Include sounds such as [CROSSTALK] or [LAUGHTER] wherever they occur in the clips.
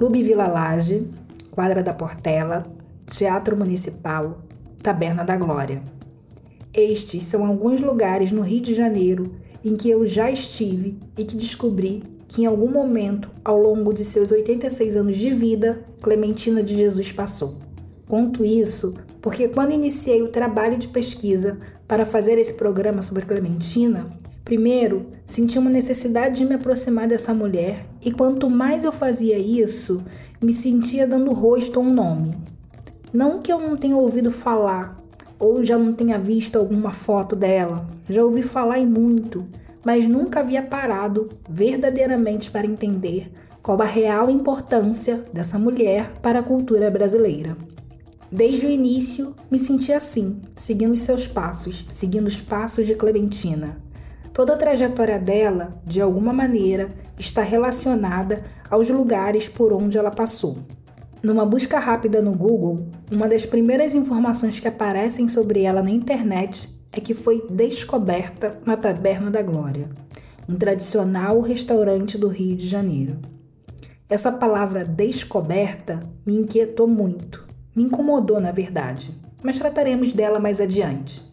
Clube Vila Laje, Quadra da Portela, Teatro Municipal, Taberna da Glória. Estes são alguns lugares no Rio de Janeiro em que eu já estive e que descobri que em algum momento, ao longo de seus 86 anos de vida, Clementina de Jesus passou. Conto isso porque quando iniciei o trabalho de pesquisa para fazer esse programa sobre Clementina, primeiro senti uma necessidade de me aproximar dessa mulher e quanto mais eu fazia isso, me sentia dando rosto a um nome. Não que eu não tenha ouvido falar ou já não tenha visto alguma foto dela, já ouvi falar e muito, mas nunca havia parado verdadeiramente para entender qual a real importância dessa mulher para a cultura brasileira. Desde o início, me senti assim, seguindo seus passos, seguindo os passos de Clementina. Toda a trajetória dela, de alguma maneira, está relacionada aos lugares por onde ela passou. Numa busca rápida no Google, uma das primeiras informações que aparecem sobre ela na internet é que foi descoberta na Taberna da Glória, um tradicional restaurante do Rio de Janeiro. Essa palavra descoberta me inquietou muito, me incomodou na verdade, mas trataremos dela mais adiante.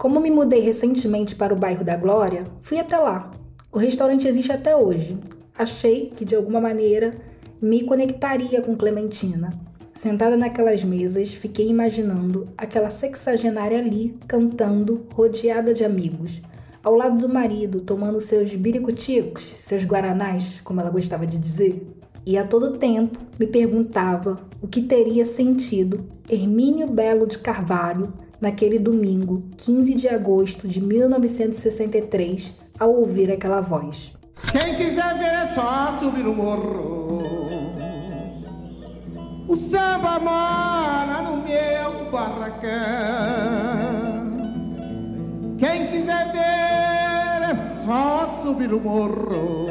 Como me mudei recentemente para o bairro da Glória, fui até lá. O restaurante existe até hoje. Achei que de alguma maneira me conectaria com Clementina, Sentada naquelas mesas, fiquei imaginando aquela sexagenária ali, cantando, rodeada de amigos, ao lado do marido, tomando seus biricuticos, seus guaranás, como ela gostava de dizer. E a todo tempo me perguntava o que teria sentido Hermínio Belo de Carvalho naquele domingo, 15 de agosto de 1963, ao ouvir aquela voz. Quem quiser ver é só subir o morro. O samba mora no meu barracão. Quem quiser ver é só subir o morro.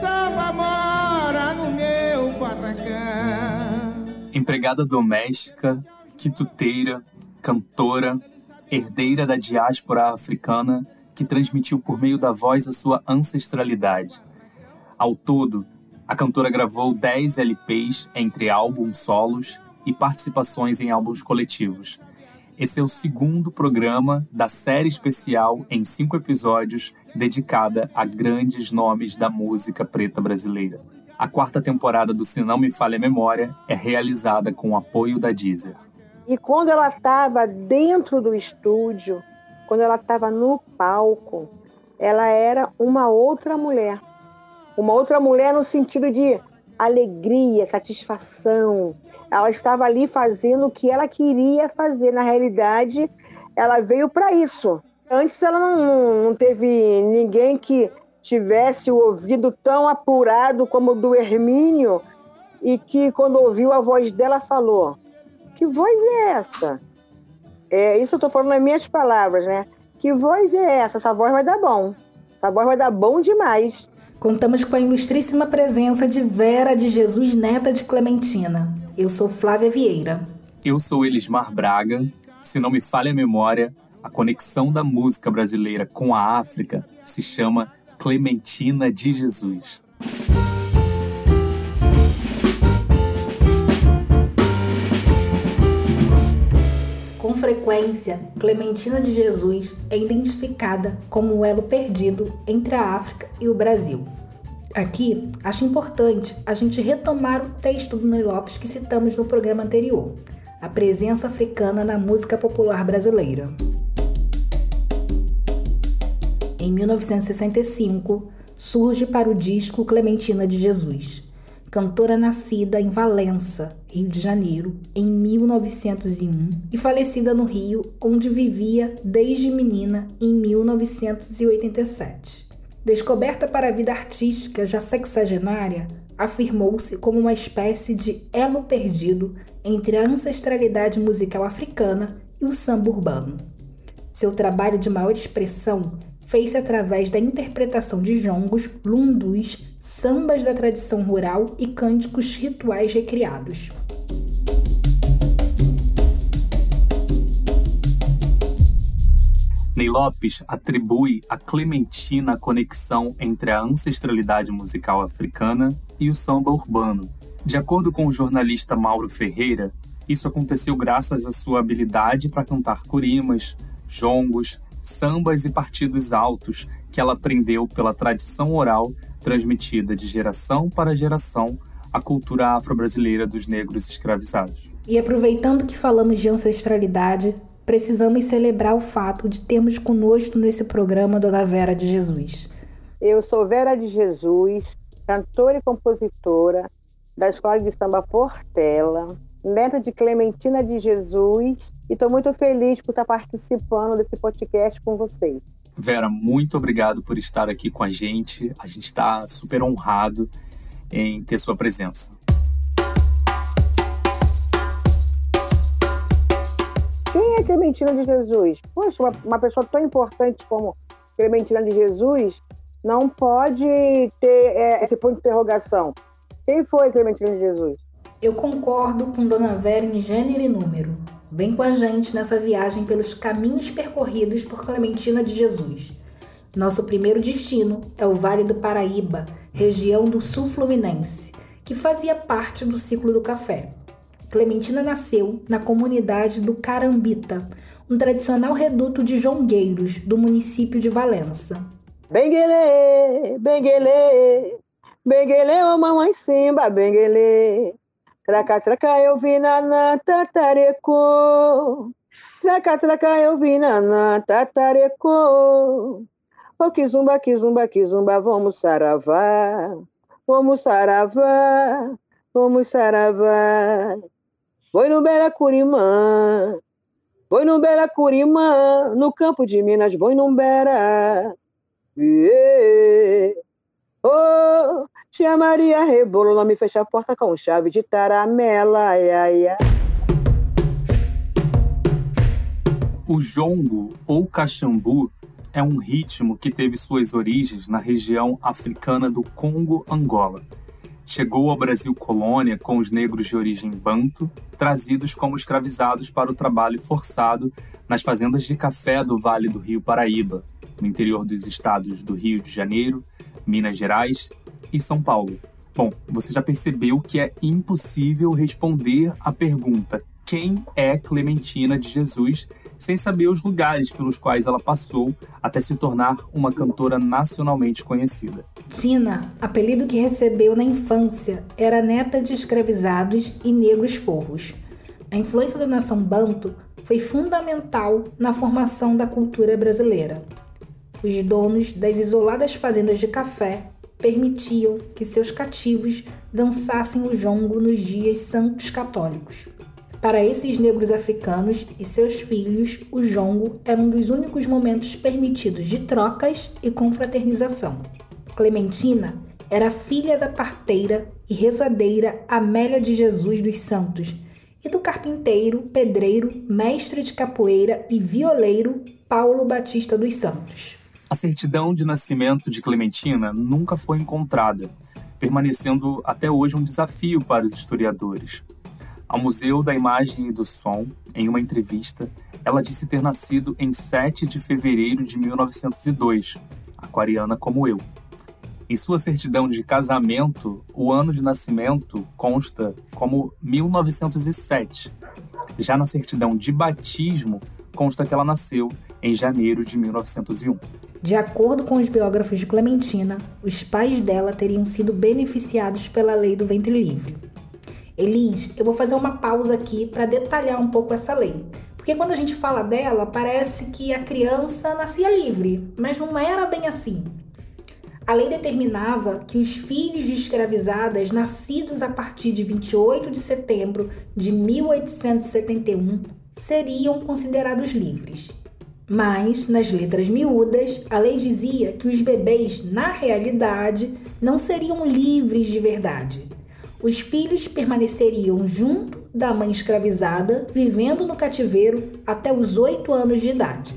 Samba mora no meu barracão. Empregada doméstica, quituteira, cantora, herdeira da diáspora africana que transmitiu por meio da voz a sua ancestralidade. Ao todo, a cantora gravou 10 LPs entre álbuns solos e participações em álbuns coletivos. Esse é o segundo programa da série especial em cinco episódios dedicada a grandes nomes da música preta brasileira. A quarta temporada do Se Não Me Falha a Memória é realizada com o apoio da Deezer. E quando ela estava dentro do estúdio, quando ela estava no palco, ela era uma outra mulher. Uma outra mulher no sentido de alegria, satisfação. Ela estava ali fazendo o que ela queria fazer. Na realidade, ela veio para isso. Antes ela não, não teve ninguém que tivesse o ouvido tão apurado como o do Hermínio e que quando ouviu a voz dela falou: "Que voz é essa?" É, isso eu estou falando nas minhas palavras, né? Que voz é essa? Essa voz vai dar bom. Essa voz vai dar bom demais. Contamos com a ilustríssima presença de Vera de Jesus, neta de Clementina. Eu sou Flávia Vieira. Eu sou Elismar Braga. Se não me falha a memória, a conexão da música brasileira com a África se chama Clementina de Jesus. Com frequência, Clementina de Jesus é identificada como o elo perdido entre a África e o Brasil. Aqui, acho importante a gente retomar o texto do Ney Lopes que citamos no programa anterior, a presença africana na música popular brasileira. Em 1965, surge para o disco Clementina de Jesus, cantora nascida em Valença, Rio de Janeiro, em 1901 e falecida no Rio, onde vivia desde menina em 1987. Descoberta para a vida artística já sexagenária, afirmou-se como uma espécie de elo perdido entre a ancestralidade musical africana e o samba urbano. Seu trabalho de maior expressão fez-se através da interpretação de jongos, lundus, sambas da tradição rural e cânticos rituais recriados. Ney Lopes atribui a Clementina a conexão entre a ancestralidade musical africana e o samba urbano. De acordo com o jornalista Mauro Ferreira, isso aconteceu graças à sua habilidade para cantar corimas, jongos, sambas e partidos altos que ela aprendeu pela tradição oral transmitida de geração para geração a cultura afro-brasileira dos negros escravizados. E aproveitando que falamos de ancestralidade, precisamos celebrar o fato de termos conosco nesse programa Dona Vera de Jesus. Eu sou Vera de Jesus, cantora e compositora da Escola de Samba Portela, neta de Clementina de Jesus, e estou muito feliz por estar participando desse podcast com vocês. Vera, muito obrigado por estar aqui com a gente. A gente está super honrado em ter sua presença. Quem é Clementina de Jesus? Poxa, uma, uma pessoa tão importante como Clementina de Jesus não pode ter é, esse ponto de interrogação. Quem foi Clementina de Jesus? Eu concordo com Dona Vera em gênero e número. Vem com a gente nessa viagem pelos caminhos percorridos por Clementina de Jesus. Nosso primeiro destino é o Vale do Paraíba, região do sul fluminense, que fazia parte do ciclo do café. Clementina nasceu na comunidade do Carambita, um tradicional reduto de jongueiros do município de Valença. Benguele, benguele, benguele, ô mamãe simba, benguele. Traca, traca, eu vi na na tatareco. Traca, traca, eu vi na tatareco. Ô kizumba, kizumba, kizumba, vamos saravá. Vamos saravá, vamos saravá. Foi no Beracurimã, foi no Beracurimã, no campo de Minas, foi no Bera. Yeah. Oh, tia Maria Rebolo, não me fecha a porta com chave de taramela, ai, ai, ai. O jongo ou caxambu é um ritmo que teve suas origens na região africana do Congo-Angola. Chegou ao Brasil colônia com os negros de origem banto, trazidos como escravizados para o trabalho forçado nas fazendas de café do Vale do Rio Paraíba, no interior dos estados do Rio de Janeiro, Minas Gerais e São Paulo. Bom, você já percebeu que é impossível responder a pergunta quem é Clementina de Jesus sem saber os lugares pelos quais ela passou até se tornar uma cantora nacionalmente conhecida. Tina, apelido que recebeu na infância, era neta de escravizados e negros forros. A influência da nação banto foi fundamental na formação da cultura brasileira. Os donos das isoladas fazendas de café permitiam que seus cativos dançassem o jongo nos dias santos católicos. Para esses negros africanos e seus filhos, o jongo era um dos únicos momentos permitidos de trocas e confraternização. Clementina era filha da parteira e rezadeira Amélia de Jesus dos Santos e do carpinteiro, pedreiro, mestre de capoeira e violeiro Paulo Batista dos Santos. A certidão de nascimento de Clementina nunca foi encontrada, permanecendo até hoje um desafio para os historiadores. Ao Museu da Imagem e do Som, em uma entrevista, ela disse ter nascido em 7 de fevereiro de 1902, aquariana como eu. Em sua certidão de casamento, o ano de nascimento consta como 1907. Já na certidão de batismo, consta que ela nasceu em janeiro de 1901. De acordo com os biógrafos de Clementina, os pais dela teriam sido beneficiados pela lei do ventre livre. Elis, eu vou fazer uma pausa aqui para detalhar um pouco essa lei. Porque quando a gente fala dela, parece que a criança nascia livre, mas não era bem assim. A lei determinava que os filhos de escravizadas nascidos a partir de 28 de setembro de 1871 seriam considerados livres. Mas, nas letras miúdas, a lei dizia que os bebês, na realidade, não seriam livres de verdade. Os filhos permaneceriam junto da mãe escravizada, vivendo no cativeiro até os 8 anos de idade.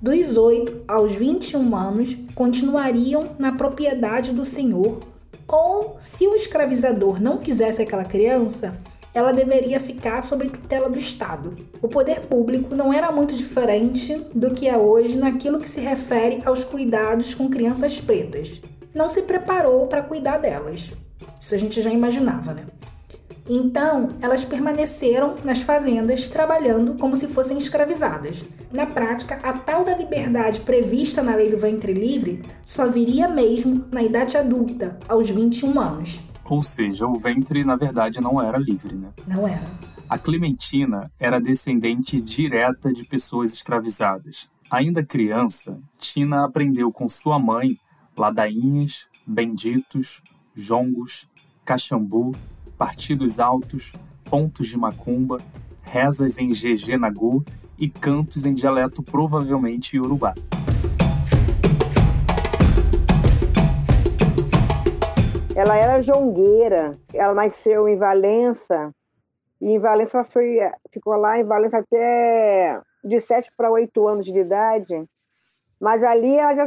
Dos 8 aos 21 anos, continuariam na propriedade do senhor, ou, se o escravizador não quisesse aquela criança, ela deveria ficar sob tutela do Estado. O poder público não era muito diferente do que é hoje naquilo que se refere aos cuidados com crianças pretas. Não se preparou para cuidar delas. Isso a gente já imaginava, né? Então, elas permaneceram nas fazendas trabalhando como se fossem escravizadas. Na prática, a tal da liberdade prevista na lei do ventre livre só viria mesmo na idade adulta, aos 21 anos. Ou seja, o ventre na verdade não era livre, né? Não era. A Clementina era descendente direta de pessoas escravizadas. Ainda criança, Tina aprendeu com sua mãe ladainhas, benditos, jongos, caxambu, partidos altos, pontos de macumba, rezas em GG Nagu e cantos em dialeto provavelmente iorubá. Ela era jongueira. Ela nasceu em Valença. E em Valença ela foi, ficou lá em Valença até de 7 para 8 anos de idade. Mas ali ela já,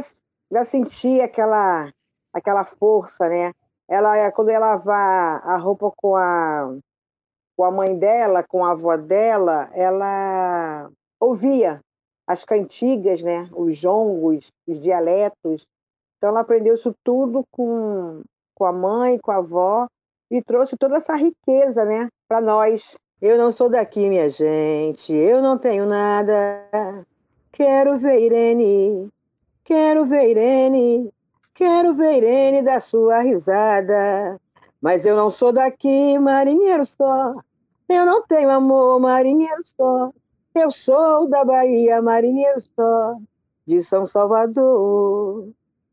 já sentia aquela, aquela força, né? Ela, quando ia lavar a roupa com a, com a mãe dela, com a avó dela, ela ouvia as cantigas, né? Os jongos, os dialetos. Então ela aprendeu isso tudo com, com a mãe, com a avó, e trouxe toda essa riqueza, né, para nós. Eu não sou daqui, minha gente, eu não tenho nada. Quero ver Irene, quero ver Irene, quero ver Irene da sua risada. Mas eu não sou daqui, marinheiro só. Eu não tenho amor, marinheiro só. Eu sou da Bahia, marinheiro só. De São Salvador.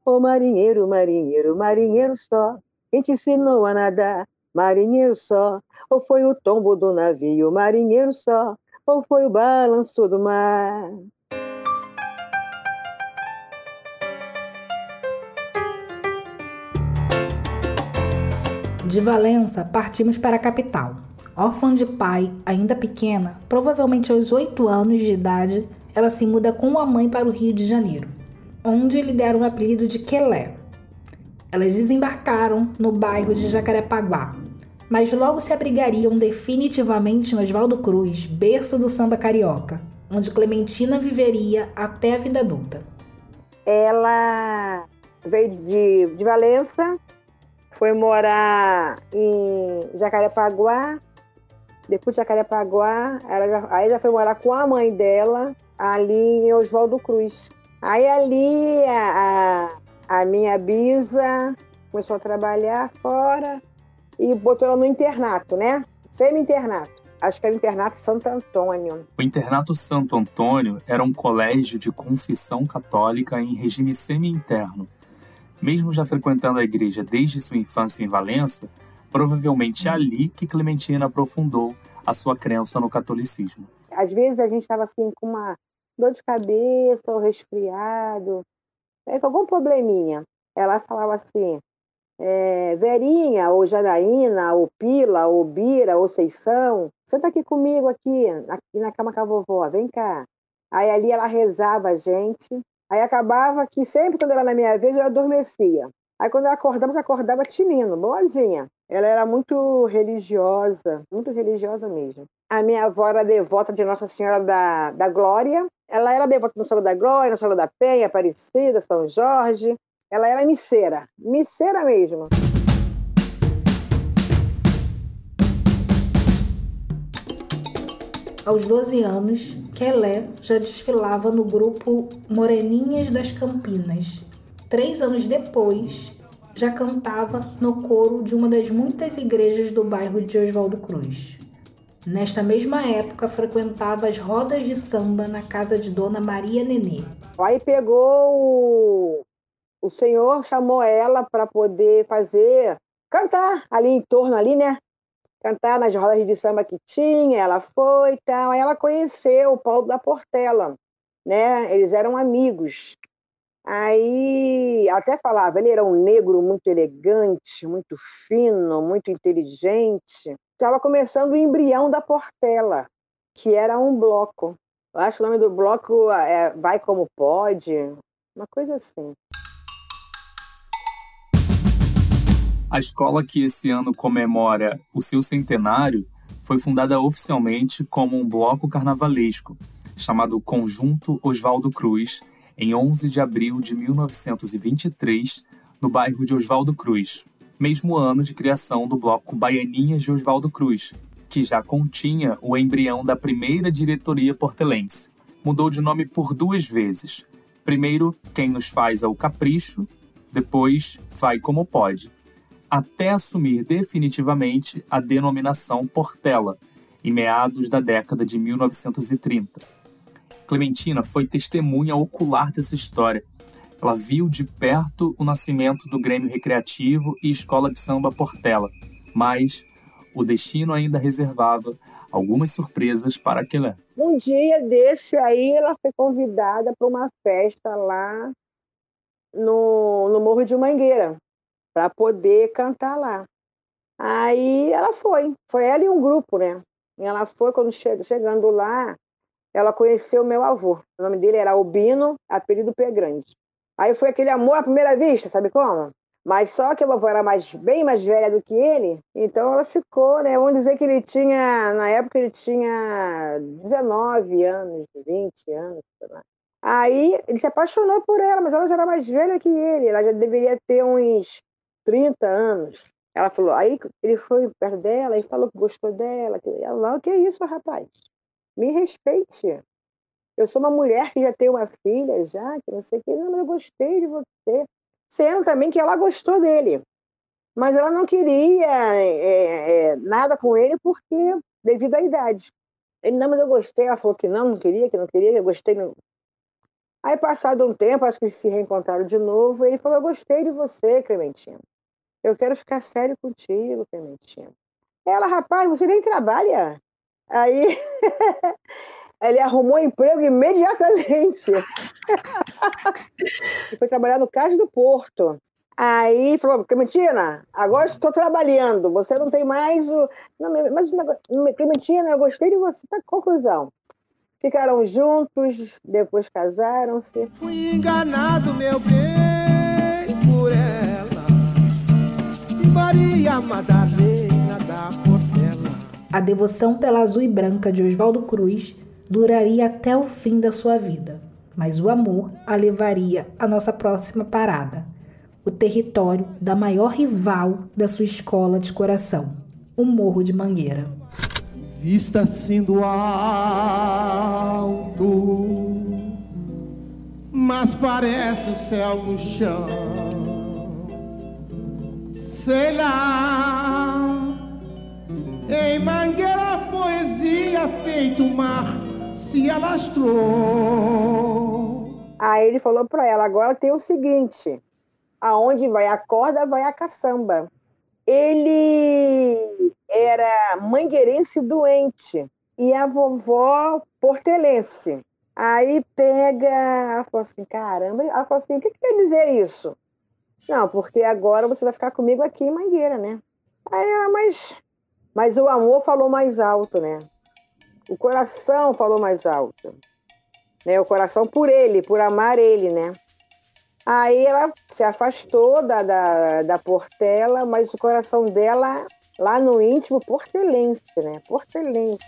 Ô marinheiro, marinheiro, marinheiro só, quem te ensinou a nadar? Marinheiro só, ou foi o tombo do navio? Marinheiro só, ou foi o balanço do mar? De Valença, partimos para a capital. Órfã de pai, ainda pequena, provavelmente aos oito anos de idade, ela se muda com a mãe para o Rio de Janeiro onde lhe deram o apelido de Quelé. Elas desembarcaram no bairro de Jacarepaguá, mas logo se abrigariam definitivamente no Oswaldo Cruz, berço do samba carioca, onde Clementina viveria até a vida adulta. Ela veio de, de Valença, foi morar em Jacarepaguá, depois de Jacarepaguá, ela já, aí já foi morar com a mãe dela, ali em Oswaldo Cruz. Aí ali a, a, minha bisa começou a trabalhar fora e botou ela no internato, né? Semi-internato. Acho que era o internato Santo Antônio. O internato Santo Antônio era um colégio de confissão católica em regime semi-interno. Mesmo já frequentando a igreja desde sua infância em Valença, provavelmente é ali que Clementina aprofundou a sua crença no catolicismo. Às vezes a gente estava assim com uma dor de cabeça ou resfriado, né, algum probleminha. Ela falava assim, é, Verinha, ou Janaína, ou Pila, ou Bira, ou Seição, senta aqui comigo aqui, aqui na cama com a vovó, vem cá. Aí ali ela rezava a gente, aí acabava que sempre quando era na minha vez eu adormecia. Aí quando eu acordava, eu acordava tinindo, boazinha. Ela era muito religiosa, muito religiosa mesmo. A minha avó era devota de Nossa Senhora da, da Glória. Ela era devota de Nossa Senhora da Glória, Nossa Senhora da Penha, Aparecida, São Jorge. Ela era misseira, misseira mesmo. Aos 12 anos, Kelé já desfilava no grupo Moreninhas das Campinas. Três anos depois, já cantava no coro de uma das muitas igrejas do bairro de Oswaldo Cruz. Nesta mesma época, frequentava as rodas de samba na casa de Dona Maria Nenê. Aí pegou o, o senhor, chamou ela para poder fazer, cantar ali em torno, ali, né? Cantar nas rodas de samba que tinha, ela foi e tal. Aí ela conheceu o Paulo da Portela, né? Eles eram amigos. Aí até falava, ele era um negro muito elegante, muito fino, muito inteligente estava começando o embrião da Portela, que era um bloco. Eu acho que o nome do bloco é Vai Como Pode, uma coisa assim. A escola que esse ano comemora o seu centenário foi fundada oficialmente como um bloco carnavalesco, chamado Conjunto Oswaldo Cruz, em 11 de abril de 1923, no bairro de Oswaldo Cruz, mesmo ano de criação do bloco Baianinhas de Oswaldo Cruz, que já continha o embrião da primeira diretoria portelense. Mudou de nome por duas vezes. Primeiro, Quem Nos Faz é o Capricho, depois, Vai Como Pode, até assumir definitivamente a denominação Portela, em meados da década de 1930. Clementina foi testemunha ocular dessa história. Ela viu de perto o nascimento do Grêmio Recreativo e Escola de Samba Portela, mas o destino ainda reservava algumas surpresas para aquele. Um dia desse aí, ela foi convidada para uma festa lá no, no Morro de Mangueira, para poder cantar lá. Aí ela foi, foi ela e um grupo, né? E ela foi, quando che chegando lá, ela conheceu meu avô. O nome dele era Albino, apelido Pé Grande. Aí foi aquele amor à primeira vista, sabe como? Mas só que a vovó era mais, bem mais velha do que ele, então ela ficou, né? Vamos dizer que ele tinha, na época ele tinha 19 anos, 20 anos, sei lá. Aí ele se apaixonou por ela, mas ela já era mais velha que ele, ela já deveria ter uns 30 anos. Ela falou, aí ele foi perto dela e falou que gostou dela. Ela, não, que é isso, rapaz? Me respeite. Eu sou uma mulher que já tem uma filha, já, que não sei o que. Não, mas eu gostei de você. Sendo também que ela gostou dele. Mas ela não queria é, é, nada com ele porque devido à idade. Ele, não, mas eu gostei. Ela falou que não, não queria, que não queria, que eu gostei. Não. Aí, passado um tempo, acho que eles se reencontraram de novo, ele falou, eu gostei de você, Clementina. Eu quero ficar sério contigo, Clementina. Ela, rapaz, você nem trabalha. Aí [LAUGHS] ele arrumou emprego imediatamente. [LAUGHS] e foi trabalhar no Cais do Porto. Aí falou, Clementina, agora estou trabalhando, você não tem mais o. Não, mas, Clementina, eu gostei de você. Tá, conclusão. Ficaram juntos, depois casaram-se. Fui enganado, meu bem, por ela. Maria Madalena da. A devoção pela azul e branca de Oswaldo Cruz duraria até o fim da sua vida, mas o amor a levaria à nossa próxima parada, o território da maior rival da sua escola de coração, o Morro de Mangueira. Vista assim do alto, mas parece o céu no chão sei lá. Em Mangueira a poesia feito mar se alastrou. Aí ele falou para ela, agora tem o seguinte, aonde vai a corda, vai a caçamba. Ele era mangueirense doente e a vovó portelense. Aí pega, ela falou assim, caramba, ela falou assim, o que, que quer dizer isso? Não, porque agora você vai ficar comigo aqui em Mangueira, né? Aí ela, mas, mas o amor falou mais alto, né? O coração falou mais alto. Né? O coração por ele, por amar ele, né? Aí ela se afastou da, da, da Portela, mas o coração dela, lá no íntimo, portelense, né? Portelense.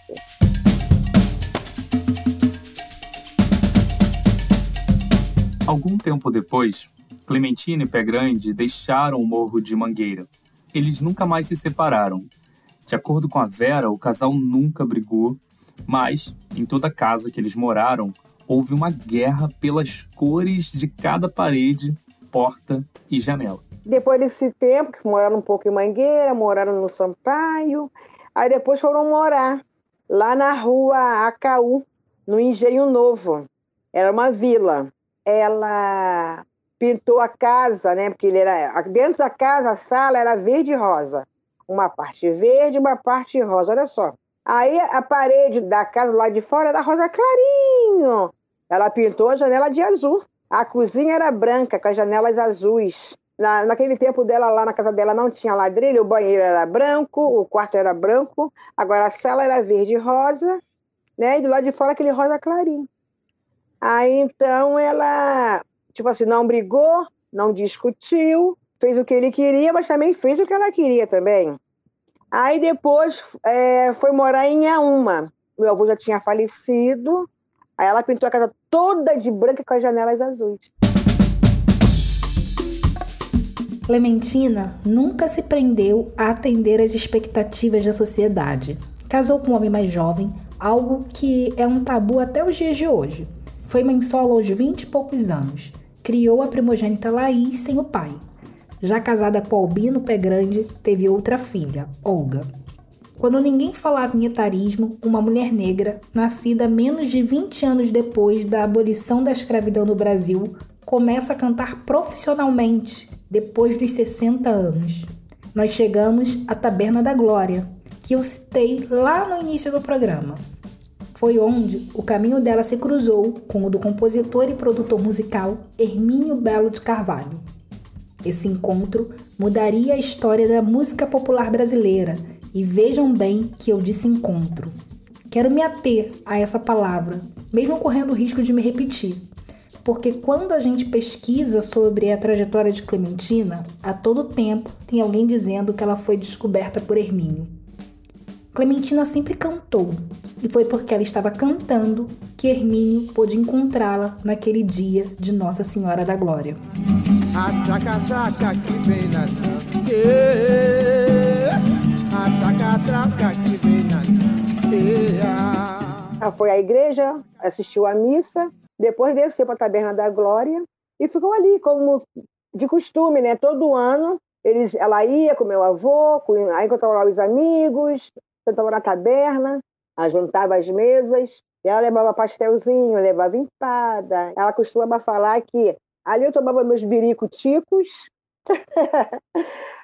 Algum tempo depois, Clementina e Pé Grande deixaram o Morro de Mangueira. Eles nunca mais se separaram. De acordo com a Vera, o casal nunca brigou, mas em toda casa que eles moraram, houve uma guerra pelas cores de cada parede, porta e janela. Depois desse tempo, que moraram um pouco em Mangueira, moraram no Sampaio, aí depois foram morar lá na rua Acaú, no Engenho Novo. Era uma vila. Ela pintou a casa, né? Porque ele era dentro da casa, a sala era verde e rosa. Uma parte verde, uma parte rosa. Olha só. Aí a parede da casa lá de fora era rosa clarinho. Ela pintou a janela de azul. A cozinha era branca, com as janelas azuis. Na, naquele tempo dela, lá na casa dela, não tinha ladrilho, o banheiro era branco, o quarto era branco, agora a sala era verde e rosa, né? E do lado de fora aquele rosa clarinho. Aí então ela tipo assim, não brigou, não discutiu, fez o que ele queria, mas também fez o que ela queria também. Aí depois é, foi morar em Inhaúma. Meu avô já tinha falecido. Aí ela pintou a casa toda de branco com as janelas azuis. Clementina nunca se prendeu a atender às expectativas da sociedade. Casou com um homem mais jovem, algo que é um tabu até os dias de hoje. Foi mãe solo aos 20 e poucos anos. Criou a primogênita Laís sem o pai. Já casada com Albino Pé Grande, teve outra filha, Olga. Quando ninguém falava em etarismo, uma mulher negra, nascida menos de 20 anos depois da abolição da escravidão no Brasil, começa a cantar profissionalmente depois dos 60 anos. Nós chegamos à Taberna da Glória, que eu citei lá no início do programa. Foi onde o caminho dela se cruzou com o do compositor e produtor musical Hermínio Belo de Carvalho. Esse encontro mudaria a história da música popular brasileira, e vejam bem que eu disse encontro. Quero me ater a essa palavra, mesmo correndo o risco de me repetir porque quando a gente pesquisa sobre a trajetória de Clementina, a todo tempo tem alguém dizendo que ela foi descoberta por Hermínio. Clementina sempre cantou, e foi porque ela estava cantando que Hermínio pôde encontrá-la naquele dia de Nossa Senhora da Glória. Atraca, que vem na Atraca, que vem na Ela foi à igreja, assistiu à missa depois desceu para a Taberna da Glória e ficou ali, como de costume, né? Todo ano eles, ela ia com meu avô, com, aí encontrava lá os amigos, sentava na taberna, juntava as mesas, e ela levava pastelzinho, levava empada. Ela costumava falar que ali eu tomava meus birico-ticos, estava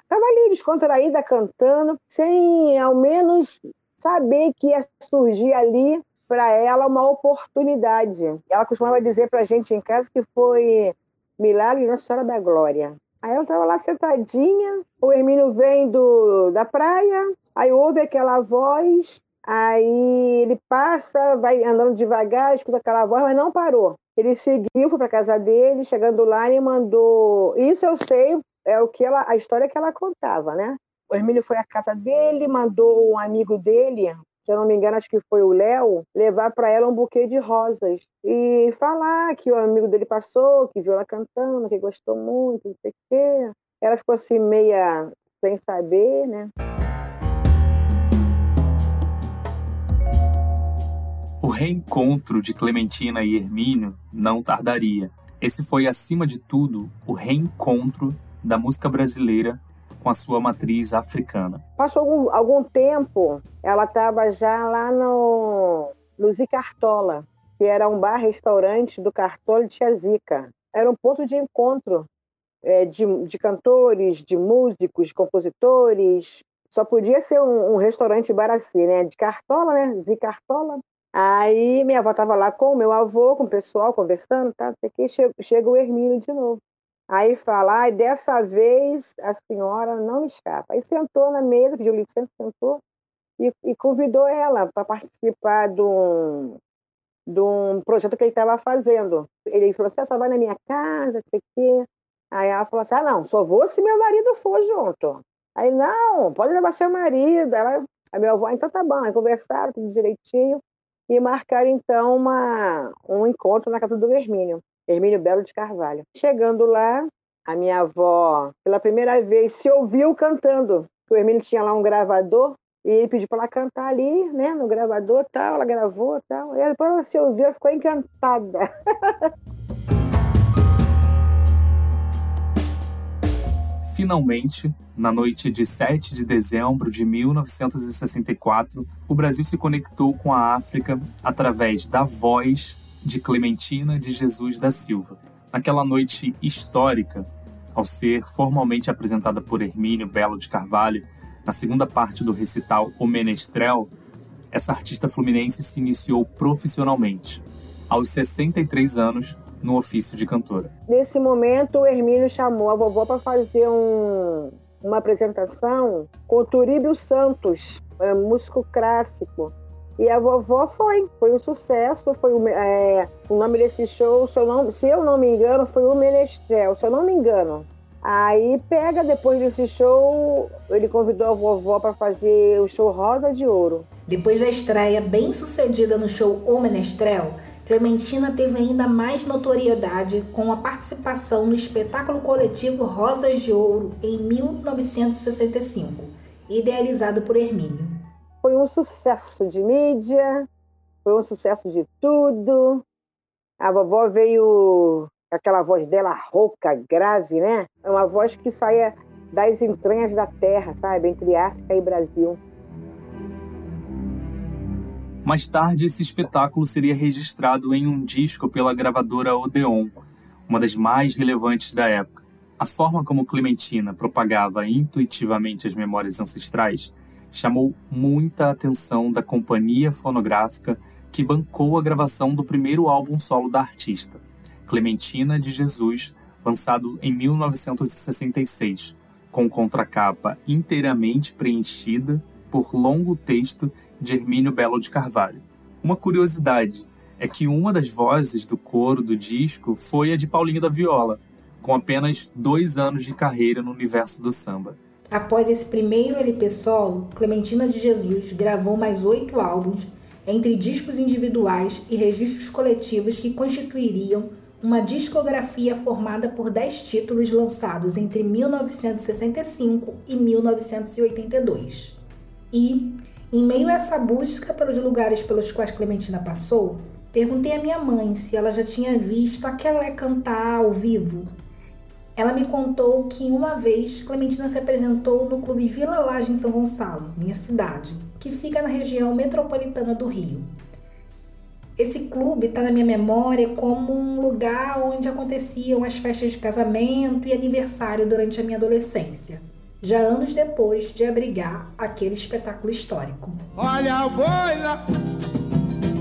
[LAUGHS] ali descontraída, cantando, sem ao menos saber que ia surgir ali para ela uma oportunidade. Ela costumava dizer para a gente em casa que foi milagre Nossa Senhora da Glória. Aí ela estava lá sentadinha, o Hermínio vem do, da praia, aí ouve aquela voz, aí ele passa, vai andando devagar, escuta aquela voz, mas não parou. Ele seguiu, foi para casa dele, chegando lá, ele mandou. Isso eu sei, é o que ela, a história que ela contava, né? O Hermínio foi à casa dele, mandou um amigo dele, se eu não me engano, acho que foi o Léo, levar para ela um buquê de rosas e falar que o amigo dele passou, que viu ela cantando, que gostou muito, não sei o quê. Ela ficou assim meia sem saber, né? O reencontro de Clementina e Hermínio não tardaria. Esse foi, acima de tudo, o reencontro da música brasileira com a sua matriz africana. Passou algum, algum tempo, ela estava já lá no, no Zicartola, que era um bar-restaurante do Cartola de Zica. Era um ponto de encontro é, de, de cantores, de músicos, de compositores. Só podia ser um, um restaurante bar assim, né? De Cartola, né? Zicartola. Aí minha avó estava lá com o meu avô, com o pessoal, conversando, tá? Aqui chega, chega o Hermínio de novo. Aí fala, e dessa vez a senhora não escapa. Aí sentou na mesa, pediu licença, sentou e, e convidou ela para participar de um, de um projeto que ele estava fazendo. Ele falou assim, ah, só vai na minha casa, sei o quê. Aí ela falou assim, ah, não, só vou se meu marido for junto. Aí, não, pode levar seu marido. Ela, a minha avó, então tá bom. Aí conversaram tudo direitinho e marcaram, então, uma, um encontro na casa do Hermínio. Hermínio Belo de Carvalho. Chegando lá, a minha avó, pela primeira vez, se ouviu cantando. O Hermínio tinha lá um gravador e ele pediu para ela cantar ali, né, no gravador, tal, ela gravou, tal. E depois ela se ouviu, ela ficou encantada. [LAUGHS] Finalmente, na noite de 7 de dezembro de 1964, o Brasil se conectou com a África através da voz de Clementina de Jesus da Silva. Naquela noite histórica, ao ser formalmente apresentada por Hermínio Belo de Carvalho, na segunda parte do recital O Menestrel, essa artista fluminense se iniciou profissionalmente, aos 63 anos, no ofício de cantora. Nesse momento, o Hermínio chamou a vovó para fazer um, uma apresentação com o Turíbio Santos, é, músico clássico. E a vovó foi, foi um sucesso, foi um, é, o nome desse show, se eu, não, se eu não me engano, foi o Menestrel, se eu não me engano. Aí pega, depois desse show, ele convidou a vovó para fazer o show Rosa de Ouro. Depois da estreia bem sucedida no show O Menestrel, Clementina teve ainda mais notoriedade com a participação no espetáculo coletivo Rosas de Ouro em 1965, idealizado por Hermínio. Foi um sucesso de mídia, foi um sucesso de tudo. A vovó veio aquela voz dela rouca, grave, né? É uma voz que saía das entranhas da terra, sabe? Entre África e Brasil. Mais tarde, esse espetáculo seria registrado em um disco pela gravadora Odeon, uma das mais relevantes da época. A forma como Clementina propagava intuitivamente as memórias ancestrais chamou muita atenção da companhia fonográfica que bancou a gravação do primeiro álbum solo da artista, Clementina de Jesus, lançado em 1966, com contracapa inteiramente preenchida por longo texto de Hermínio Belo de Carvalho. Uma curiosidade é que uma das vozes do coro do disco foi a de Paulinho da Viola, com apenas dois anos de carreira no universo do samba. Após esse primeiro LP solo, Clementina de Jesus gravou mais oito álbuns, entre discos individuais e registros coletivos que constituiriam uma discografia formada por dez títulos lançados entre 1965 e 1982. E, em meio a essa busca pelos lugares pelos quais Clementina passou, perguntei à minha mãe se ela já tinha visto aquela cantar ao vivo. Ela me contou que uma vez Clementina se apresentou no Clube Vila Laje em São Gonçalo, minha cidade, que fica na região metropolitana do Rio. Esse clube está na minha memória como um lugar onde aconteciam as festas de casamento e aniversário durante a minha adolescência já anos depois de abrigar aquele espetáculo histórico. Olha o boi lá,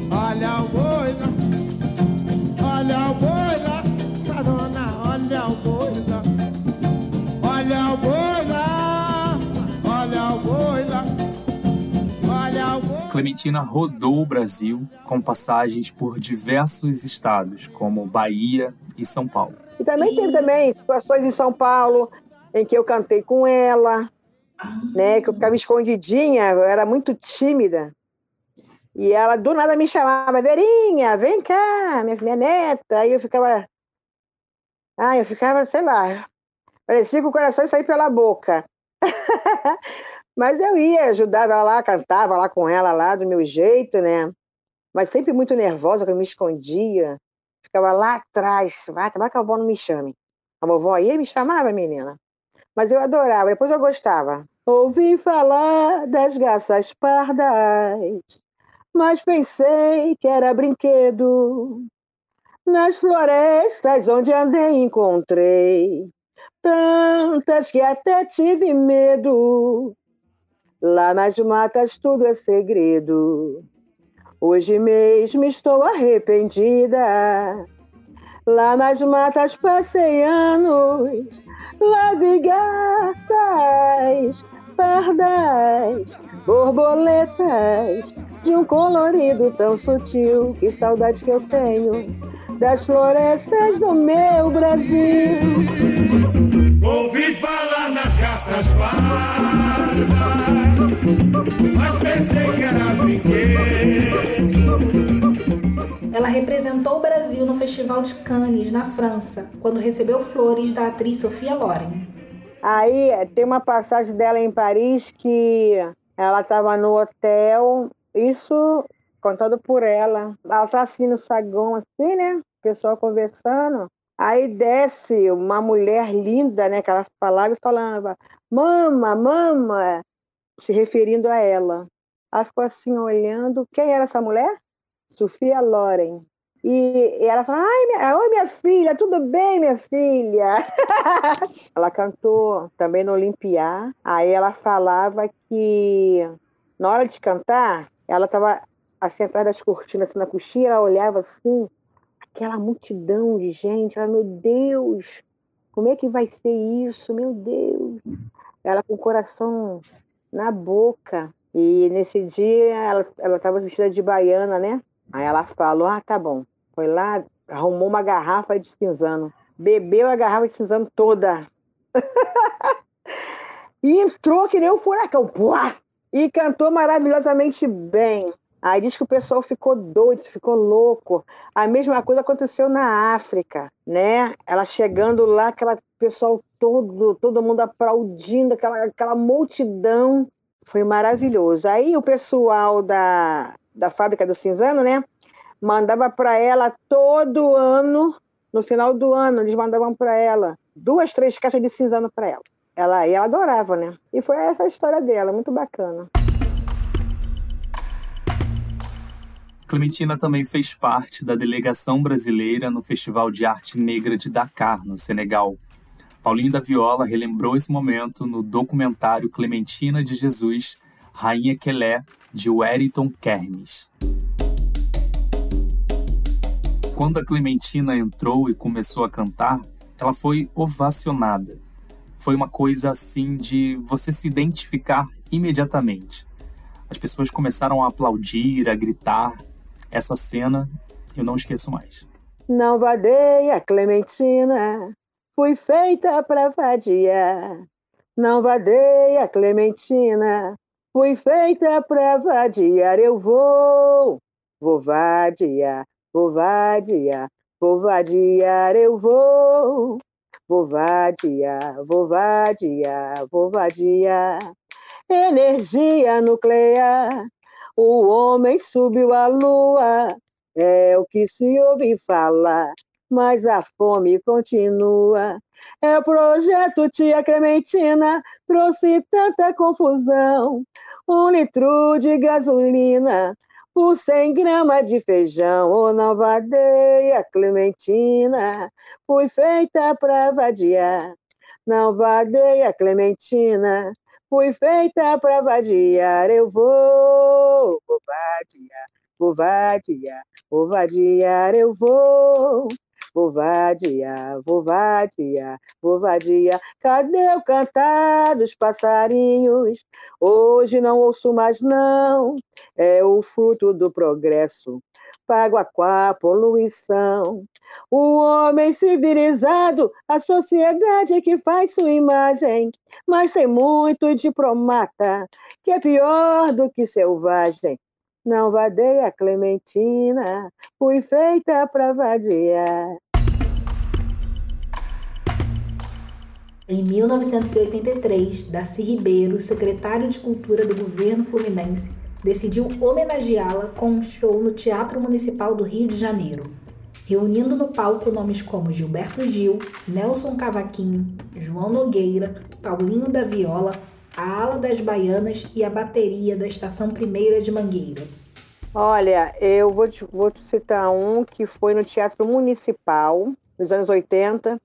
olha o boi lá, olha o boi lá, tá olha o boi lá, olha o boi lá, olha o boi lá. Olha o. Clementina rodou o Brasil com passagens por diversos estados, como Bahia e São Paulo. E também teve também situações em São Paulo, em que eu cantei com ela, né? Que eu ficava escondidinha, eu era muito tímida. E ela do nada me chamava, Verinha, vem cá, minha, minha neta. Aí eu ficava. Ah, eu ficava, sei lá, parecia que o coração ia sair pela boca. [LAUGHS] Mas eu ia, ajudava ela lá, cantava lá com ela lá do meu jeito, né? Mas sempre muito nervosa, que eu me escondia. Ficava lá atrás. Vai, tomara que a vovó não me chame. A vovó ia me chamava, menina. Mas eu adorava, depois eu gostava. Ouvi falar das garças pardas, mas pensei que era brinquedo. Nas florestas onde andei encontrei tantas que até tive medo. Lá nas matas tudo é segredo. Hoje mesmo estou arrependida. Lá nas matas passei anos Leve garças, pardas, borboletas, de um colorido tão sutil, que saudade que eu tenho das florestas do meu Brasil. Ouvi falar nas caças pardas, Festival de Cannes, na França, quando recebeu flores da atriz Sofia Loren. Aí tem uma passagem dela em Paris que ela estava no hotel, isso contado por ela. Ela está assim no saguão, assim, né? O pessoal conversando. Aí desce uma mulher linda, né? Que ela falava e falava, mama, mama, se referindo a ela. Ela ficou assim olhando. Quem era essa mulher? Sofia Loren. E, e ela fala, ai, minha, oi minha filha, tudo bem, minha filha? [LAUGHS] ela cantou também no Olimpiá. Aí ela falava que na hora de cantar, ela estava assim atrás das cortinas, assim, na coxinha, ela olhava assim, aquela multidão de gente, ela, meu Deus, como é que vai ser isso? Meu Deus. Ela com o coração na boca. E nesse dia ela estava vestida de baiana, né? Aí ela falou: ah, tá bom. Foi lá, arrumou uma garrafa de cinzano. Bebeu a garrafa de cinzano toda. [LAUGHS] e entrou que nem um furacão. Puá! E cantou maravilhosamente bem. Aí diz que o pessoal ficou doido, ficou louco. A mesma coisa aconteceu na África, né? Ela chegando lá, aquela pessoal todo, todo mundo aplaudindo, aquela, aquela multidão. Foi maravilhoso. Aí o pessoal da, da fábrica do Cinzano, né? Mandava para ela todo ano, no final do ano, eles mandavam para ela duas, três caixas de cinzano para ela. Ela, e ela adorava, né? E foi essa a história dela, muito bacana. Clementina também fez parte da delegação brasileira no Festival de Arte Negra de Dakar, no Senegal. Paulinho da Viola relembrou esse momento no documentário Clementina de Jesus, Rainha Quelé, de Wellington Kermes. Quando a Clementina entrou e começou a cantar, ela foi ovacionada. Foi uma coisa assim de você se identificar imediatamente. As pessoas começaram a aplaudir, a gritar, essa cena eu não esqueço mais. Não vadeia, Clementina, fui feita para vadiar. Não vadeia, Clementina, fui feita para vadiar. Eu vou, vou vadiar, vou vadiar, vou vadiar, eu vou. Vou vadiar, vou vadiar, vou vadiar. Energia nuclear o homem subiu à lua, é o que se ouve falar, mas a fome continua. É o projeto Tia Clementina, trouxe tanta confusão. Um litro de gasolina por 100 gramas de feijão. Ô oh, não vadeia, Clementina, fui feita para vadiar. Não vadeia, Clementina, Fui feita para vadiar, eu vou, vou vadiar, vou vadiar, vou vadiar, eu vou. Vadiar, vou vadiar. Cadê o cantar dos passarinhos? Hoje não ouço mais, não. É o fruto do progresso pago com a poluição. O homem civilizado, a sociedade que faz sua imagem, mas tem muito diplomata que é pior do que selvagem. Não vadeia Clementina, fui feita para vadiar. Em 1983, Darcy Ribeiro, secretário de Cultura do governo fluminense, decidiu homenageá-la com um show no Teatro Municipal do Rio de Janeiro, reunindo no palco nomes como Gilberto Gil, Nelson Cavaquinho, João Nogueira, Paulinho da Viola, a Ala das Baianas e a bateria da Estação Primeira de Mangueira. Olha, eu vou te, vou te citar um que foi no Teatro Municipal, nos anos 80,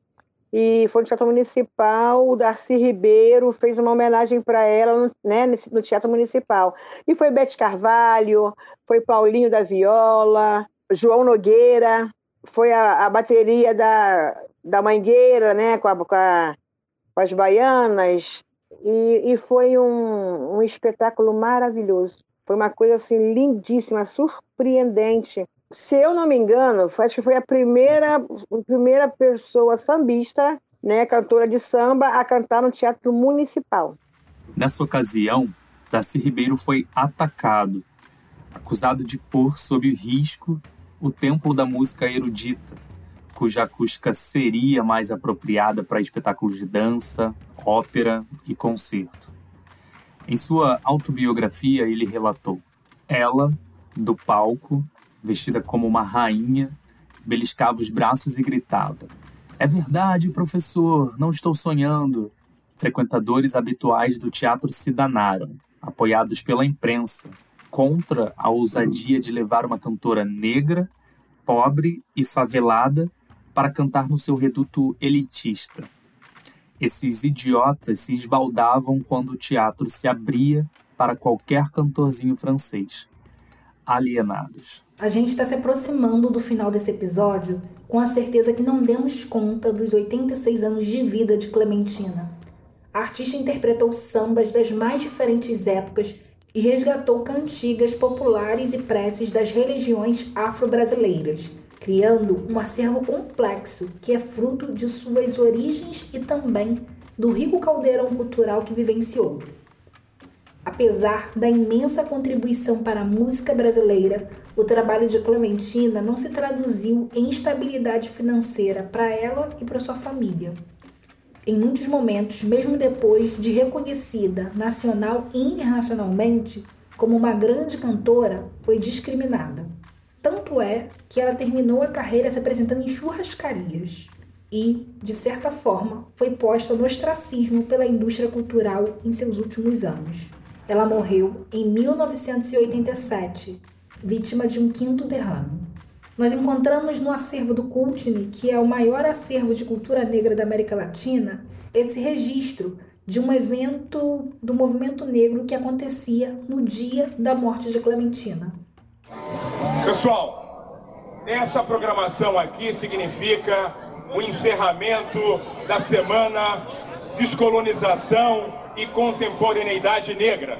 e foi no Teatro Municipal, o Darcy Ribeiro fez uma homenagem para ela né, no Teatro Municipal. E foi Bete Carvalho, foi Paulinho da Viola, João Nogueira, foi a, a bateria da, da Mangueira, né, com, a, com, a, com as baianas, e, e foi um, um espetáculo maravilhoso. Foi uma coisa assim lindíssima, surpreendente se eu não me engano, acho que foi a primeira, a primeira pessoa sambista, né, cantora de samba, a cantar no Teatro Municipal. Nessa ocasião, Darcy Ribeiro foi atacado, acusado de pôr sob risco o templo da música erudita, cuja acústica seria mais apropriada para espetáculos de dança, ópera e concerto. Em sua autobiografia, ele relatou: Ela, do palco, vestida como uma rainha, beliscava os braços e gritava: É verdade, professor, não estou sonhando. Frequentadores habituais do teatro se danaram, apoiados pela imprensa, contra a ousadia de levar uma cantora negra, pobre e favelada para cantar no seu reduto elitista. Esses idiotas se esbaldavam quando o teatro se abria para qualquer cantorzinho francês alienados. A gente está se aproximando do final desse episódio com a certeza que não demos conta dos 86 anos de vida de Clementina. A artista interpretou sambas das mais diferentes épocas e resgatou cantigas populares e preces das religiões afro-brasileiras, criando um acervo complexo que é fruto de suas origens e também do rico caldeirão cultural que vivenciou. Apesar da imensa contribuição para a música brasileira, o trabalho de Clementina não se traduziu em estabilidade financeira para ela e para sua família. Em muitos momentos, mesmo depois de reconhecida nacional e internacionalmente como uma grande cantora, foi discriminada. Tanto é que ela terminou a carreira se apresentando em churrascarias e, de certa forma, foi posta no ostracismo pela indústria cultural em seus últimos anos. Ela morreu em 1987, vítima de um quinto derrame. Nós encontramos no acervo do Cultine, que é o maior acervo de cultura negra da América Latina, esse registro de um evento do movimento negro que acontecia no dia da morte de Clementina. Pessoal, essa programação aqui significa o encerramento da semana Descolonização e Contemporaneidade Negra.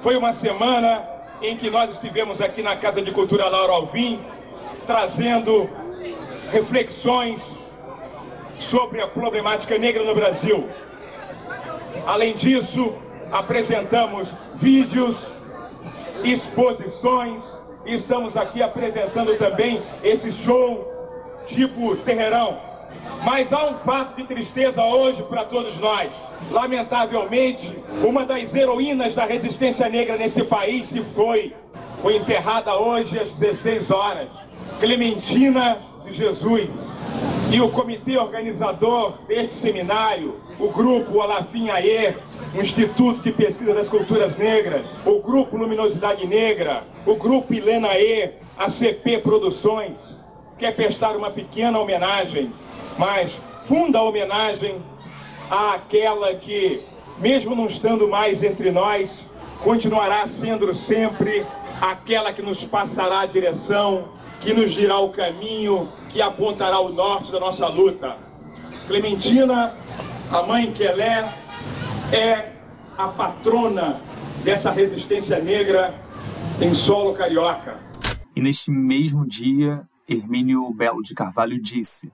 Foi uma semana em que nós estivemos aqui na Casa de Cultura Laura Alvim, trazendo reflexões sobre a problemática negra no Brasil. Além disso, apresentamos vídeos, exposições, estamos aqui apresentando também esse show tipo terreirão. Mas há um fato de tristeza hoje para todos nós. Lamentavelmente, uma das heroínas da resistência negra nesse país se foi. Foi enterrada hoje às 16 horas. Clementina de Jesus. E o comitê organizador deste seminário, o grupo Alafim Ayer, o Instituto de Pesquisa das Culturas Negras, o Grupo Luminosidade Negra, o Grupo Ilenaê, a CP Produções, quer prestar uma pequena homenagem mas funda homenagem àquela que, mesmo não estando mais entre nós, continuará sendo sempre aquela que nos passará a direção, que nos dirá o caminho, que apontará o norte da nossa luta. Clementina, a mãe que ela é, é a patrona dessa resistência negra em solo carioca. E neste mesmo dia, Hermínio Belo de Carvalho disse: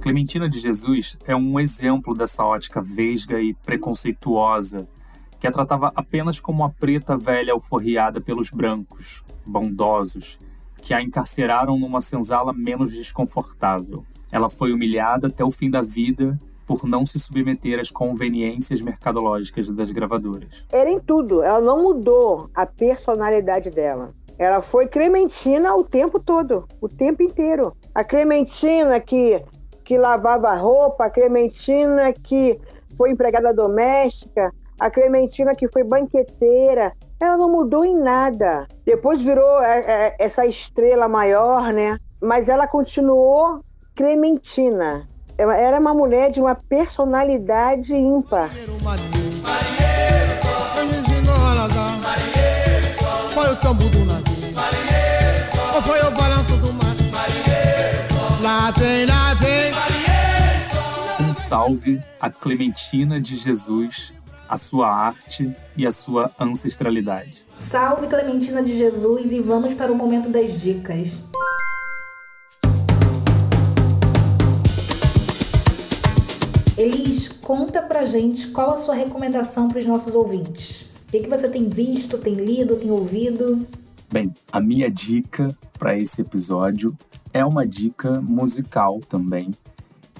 Clementina de Jesus é um exemplo dessa ótica vesga e preconceituosa que a tratava apenas como uma preta velha alforriada pelos brancos, bondosos, que a encarceraram numa senzala menos desconfortável. Ela foi humilhada até o fim da vida por não se submeter às conveniências mercadológicas das gravadoras. Era em tudo, ela não mudou a personalidade dela. Ela foi Clementina o tempo todo, o tempo inteiro. A Clementina que que lavava roupa, a Clementina que foi empregada doméstica, a Clementina que foi banqueteira. Ela não mudou em nada. Depois virou é, é, essa estrela maior, né? Mas ela continuou Clementina. Era uma mulher de uma personalidade ímpar. Foi o tambo do navio. Foi o balanço do mar. Lá vem, lá vem salve a Clementina de Jesus, a sua arte e a sua ancestralidade. Salve Clementina de Jesus e vamos para o momento das dicas. Elis, conta pra gente qual a sua recomendação para os nossos ouvintes. O que, que você tem visto, tem lido, tem ouvido? Bem, a minha dica para esse episódio é uma dica musical também,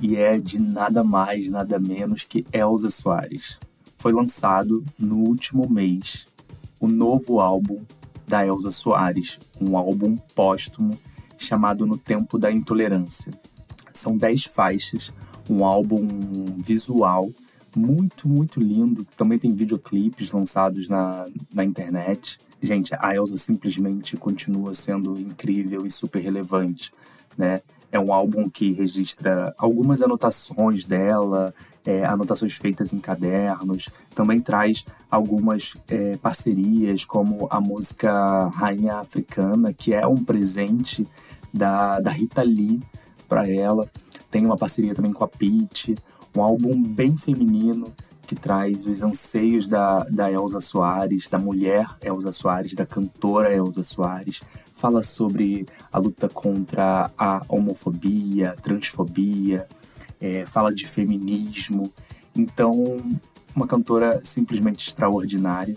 e é de nada mais, nada menos que Elza Soares. Foi lançado no último mês o novo álbum da Elza Soares, um álbum póstumo chamado No Tempo da Intolerância. São dez faixas, um álbum visual muito, muito lindo. Também tem videoclipes lançados na, na internet. Gente, a Elza simplesmente continua sendo incrível e super relevante, né? É um álbum que registra algumas anotações dela, é, anotações feitas em cadernos. Também traz algumas é, parcerias, como a música Rainha Africana, que é um presente da, da Rita Lee para ela. Tem uma parceria também com a Pete, um álbum bem feminino que traz os anseios da, da Elza Soares, da mulher Elza Soares, da cantora Elza Soares, fala sobre a luta contra a homofobia, transfobia, é, fala de feminismo. Então, uma cantora simplesmente extraordinária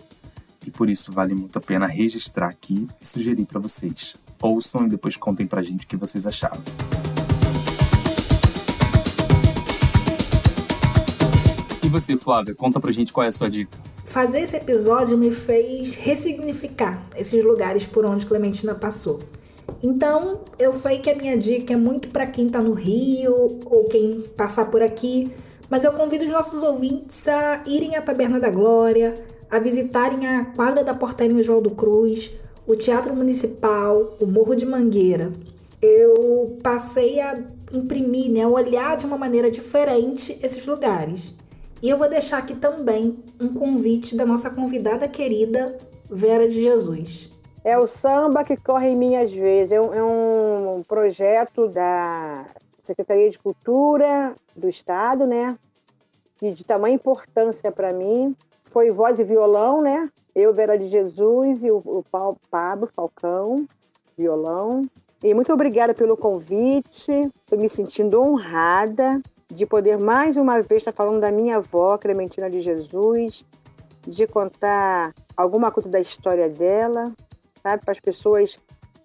e por isso vale muito a pena registrar aqui e sugerir para vocês. Ouçam e depois contem pra gente o que vocês acharam. E você, Flávia, conta pra gente qual é a sua dica. Fazer esse episódio me fez ressignificar esses lugares por onde Clementina passou. Então, eu sei que a minha dica é muito para quem tá no Rio ou quem passar por aqui, mas eu convido os nossos ouvintes a irem à Taberna da Glória, a visitarem a quadra da Portaria Oswaldo Cruz, o Teatro Municipal, o Morro de Mangueira. Eu passei a imprimir, né, a olhar de uma maneira diferente esses lugares. E eu vou deixar aqui também um convite da nossa convidada querida, Vera de Jesus. É o samba que corre em mim às vezes. É um, é um projeto da Secretaria de Cultura do Estado, né? De, de tamanha importância para mim. Foi voz e violão, né? Eu, Vera de Jesus e o, o Pablo Falcão, violão. E muito obrigada pelo convite. Estou me sentindo honrada de poder mais uma vez estar falando da minha avó, Clementina de Jesus, de contar alguma coisa da história dela, sabe, para as pessoas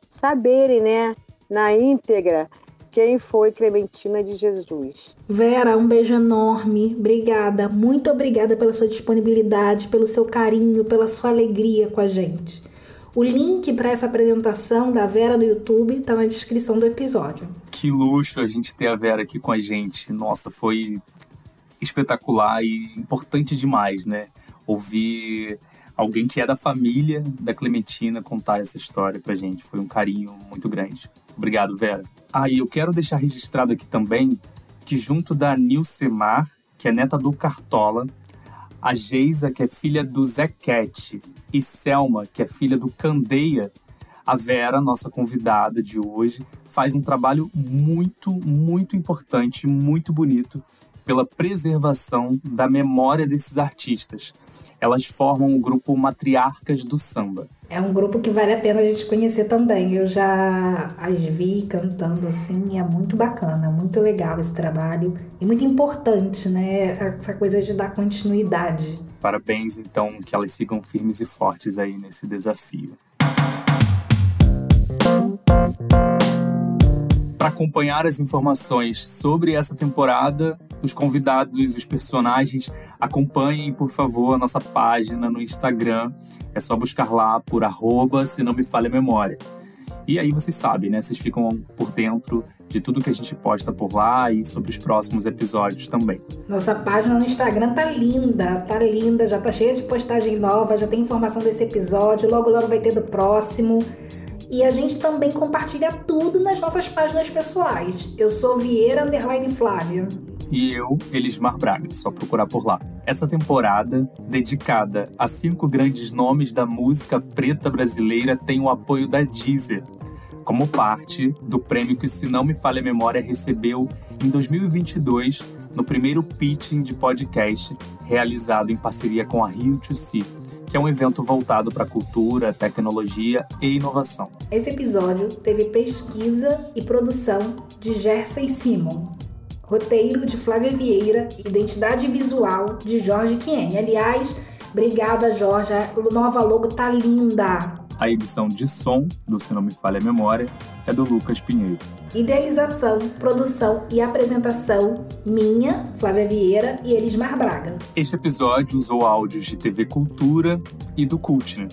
saberem, né, na íntegra, quem foi Clementina de Jesus. Vera, um beijo enorme. Obrigada, muito obrigada pela sua disponibilidade, pelo seu carinho, pela sua alegria com a gente. O link para essa apresentação da Vera no YouTube está na descrição do episódio. Que luxo a gente ter a Vera aqui com a gente. Nossa, foi espetacular e importante demais, né? Ouvir alguém que é da família da Clementina contar essa história pra gente. Foi um carinho muito grande. Obrigado, Vera. Ah, e eu quero deixar registrado aqui também que junto da Nilcemar, que é neta do Cartola, a Geisa, que é filha do Zé Cat, e Selma, que é filha do Candeia, a Vera, nossa convidada de hoje, faz um trabalho muito, muito importante, muito bonito pela preservação da memória desses artistas. Elas formam o grupo Matriarcas do Samba. É um grupo que vale a pena a gente conhecer também. Eu já as vi cantando assim, é muito bacana, muito legal esse trabalho e muito importante, né? Essa coisa de dar continuidade Parabéns, então, que elas sigam firmes e fortes aí nesse desafio. Para acompanhar as informações sobre essa temporada, os convidados, os personagens, acompanhem, por favor, a nossa página no Instagram. É só buscar lá por arroba, se não me falha a memória. E aí vocês sabem, né? Vocês ficam por dentro de tudo que a gente posta por lá e sobre os próximos episódios também. Nossa página no Instagram tá linda, tá linda, já tá cheia de postagem nova, já tem informação desse episódio, logo logo vai ter do próximo. E a gente também compartilha tudo nas nossas páginas pessoais. Eu sou Vieira Underline Flávia. E eu, Elismar Braga, só procurar por lá. Essa temporada, dedicada a cinco grandes nomes da música preta brasileira, tem o apoio da Deezer, como parte do prêmio que, se não me falha a memória, recebeu em 2022 no primeiro pitching de podcast realizado em parceria com a Rio 2C, que é um evento voltado para cultura, tecnologia e inovação. Esse episódio teve pesquisa e produção de Jersey Simon, roteiro de Flávia Vieira, identidade visual de Jorge Quien. Aliás, obrigada Jorge, a nova logo tá linda. A edição de som, do Se Não Me Falha a Memória, é do Lucas Pinheiro. Idealização, produção e apresentação minha, Flávia Vieira e Elismar Braga. Este episódio usou áudios de TV Cultura e do Cultner.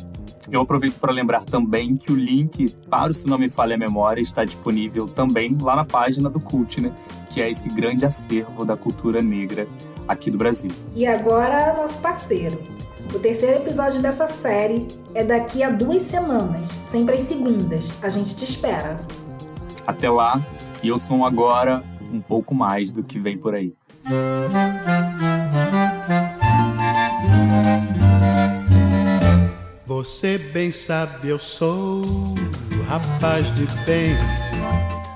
Eu aproveito para lembrar também que o link para o Se Não Me Falha a Memória está disponível também lá na página do Cultner, que é esse grande acervo da cultura negra aqui do Brasil. E agora, nosso parceiro. O terceiro episódio dessa série é daqui a duas semanas, sempre às segundas. A gente te espera. Até lá, e eu sou agora um pouco mais do que vem por aí. Você bem sabe, eu sou rapaz de bem.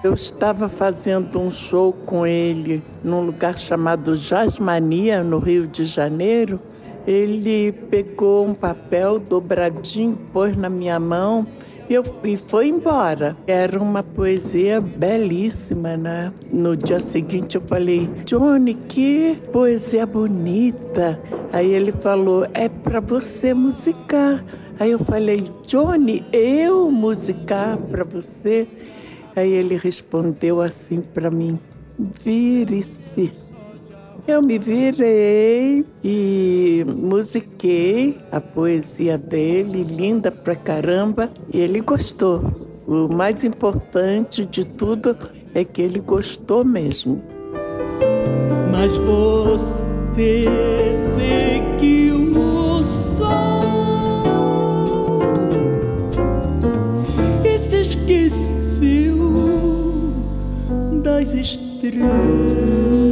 Eu estava fazendo um show com ele num lugar chamado Jasmania, no Rio de Janeiro. Ele pegou um papel dobradinho, pôs na minha mão Eu, e foi embora. Era uma poesia belíssima, né? No dia seguinte eu falei, Johnny, que poesia bonita. Aí ele falou, é para você musicar. Aí eu falei, Johnny, eu musicar para você? Aí ele respondeu assim para mim, vire-se. Eu me virei e musiquei a poesia dele, linda pra caramba, e ele gostou. O mais importante de tudo é que ele gostou mesmo. Mas você seguiu o sol e se esqueceu das estrelas.